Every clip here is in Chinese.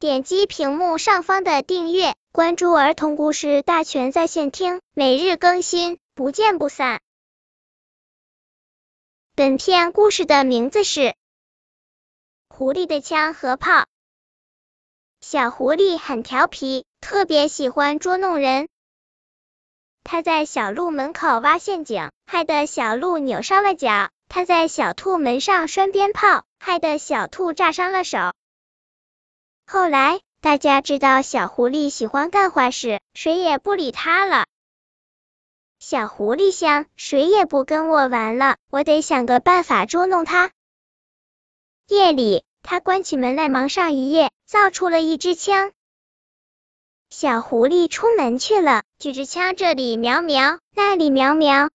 点击屏幕上方的订阅，关注儿童故事大全在线听，每日更新，不见不散。本片故事的名字是《狐狸的枪和炮》。小狐狸很调皮，特别喜欢捉弄人。他在小鹿门口挖陷阱，害得小鹿扭伤了脚；他在小兔门上拴鞭炮，害得小兔炸伤了手。后来大家知道小狐狸喜欢干坏事，谁也不理他了。小狐狸想，谁也不跟我玩了，我得想个办法捉弄他。夜里，他关起门来忙上一夜，造出了一支枪。小狐狸出门去了，举着枪这里瞄瞄，那里瞄瞄。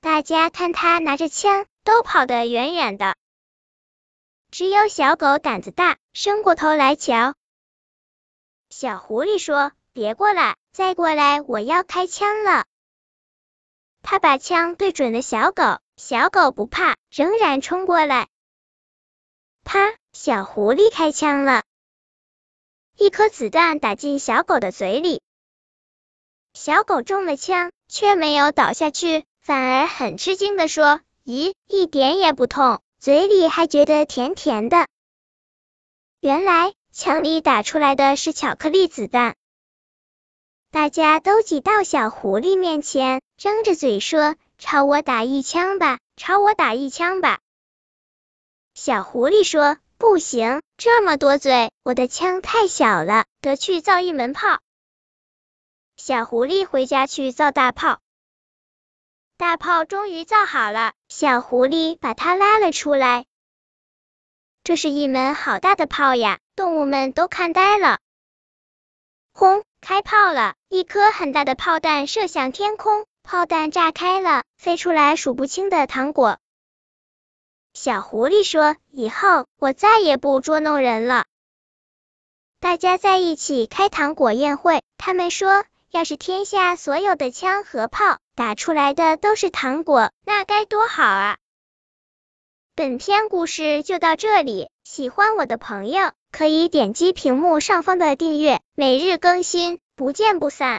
大家看他拿着枪，都跑得远远的。只有小狗胆子大，伸过头来瞧。小狐狸说：“别过来。”再过来，我要开枪了。他把枪对准了小狗，小狗不怕，仍然冲过来。啪！小狐狸开枪了，一颗子弹打进小狗的嘴里。小狗中了枪，却没有倒下去，反而很吃惊的说：“咦，一点也不痛，嘴里还觉得甜甜的。”原来枪里打出来的是巧克力子弹。大家都挤到小狐狸面前，张着嘴说：“朝我打一枪吧，朝我打一枪吧。”小狐狸说：“不行，这么多嘴，我的枪太小了，得去造一门炮。”小狐狸回家去造大炮，大炮终于造好了，小狐狸把它拉了出来。这是一门好大的炮呀，动物们都看呆了。轰！开炮了！一颗很大的炮弹射向天空，炮弹炸开了，飞出来数不清的糖果。小狐狸说：“以后我再也不捉弄人了。”大家在一起开糖果宴会，他们说：“要是天下所有的枪和炮打出来的都是糖果，那该多好啊！”本篇故事就到这里，喜欢我的朋友可以点击屏幕上方的订阅，每日更新，不见不散。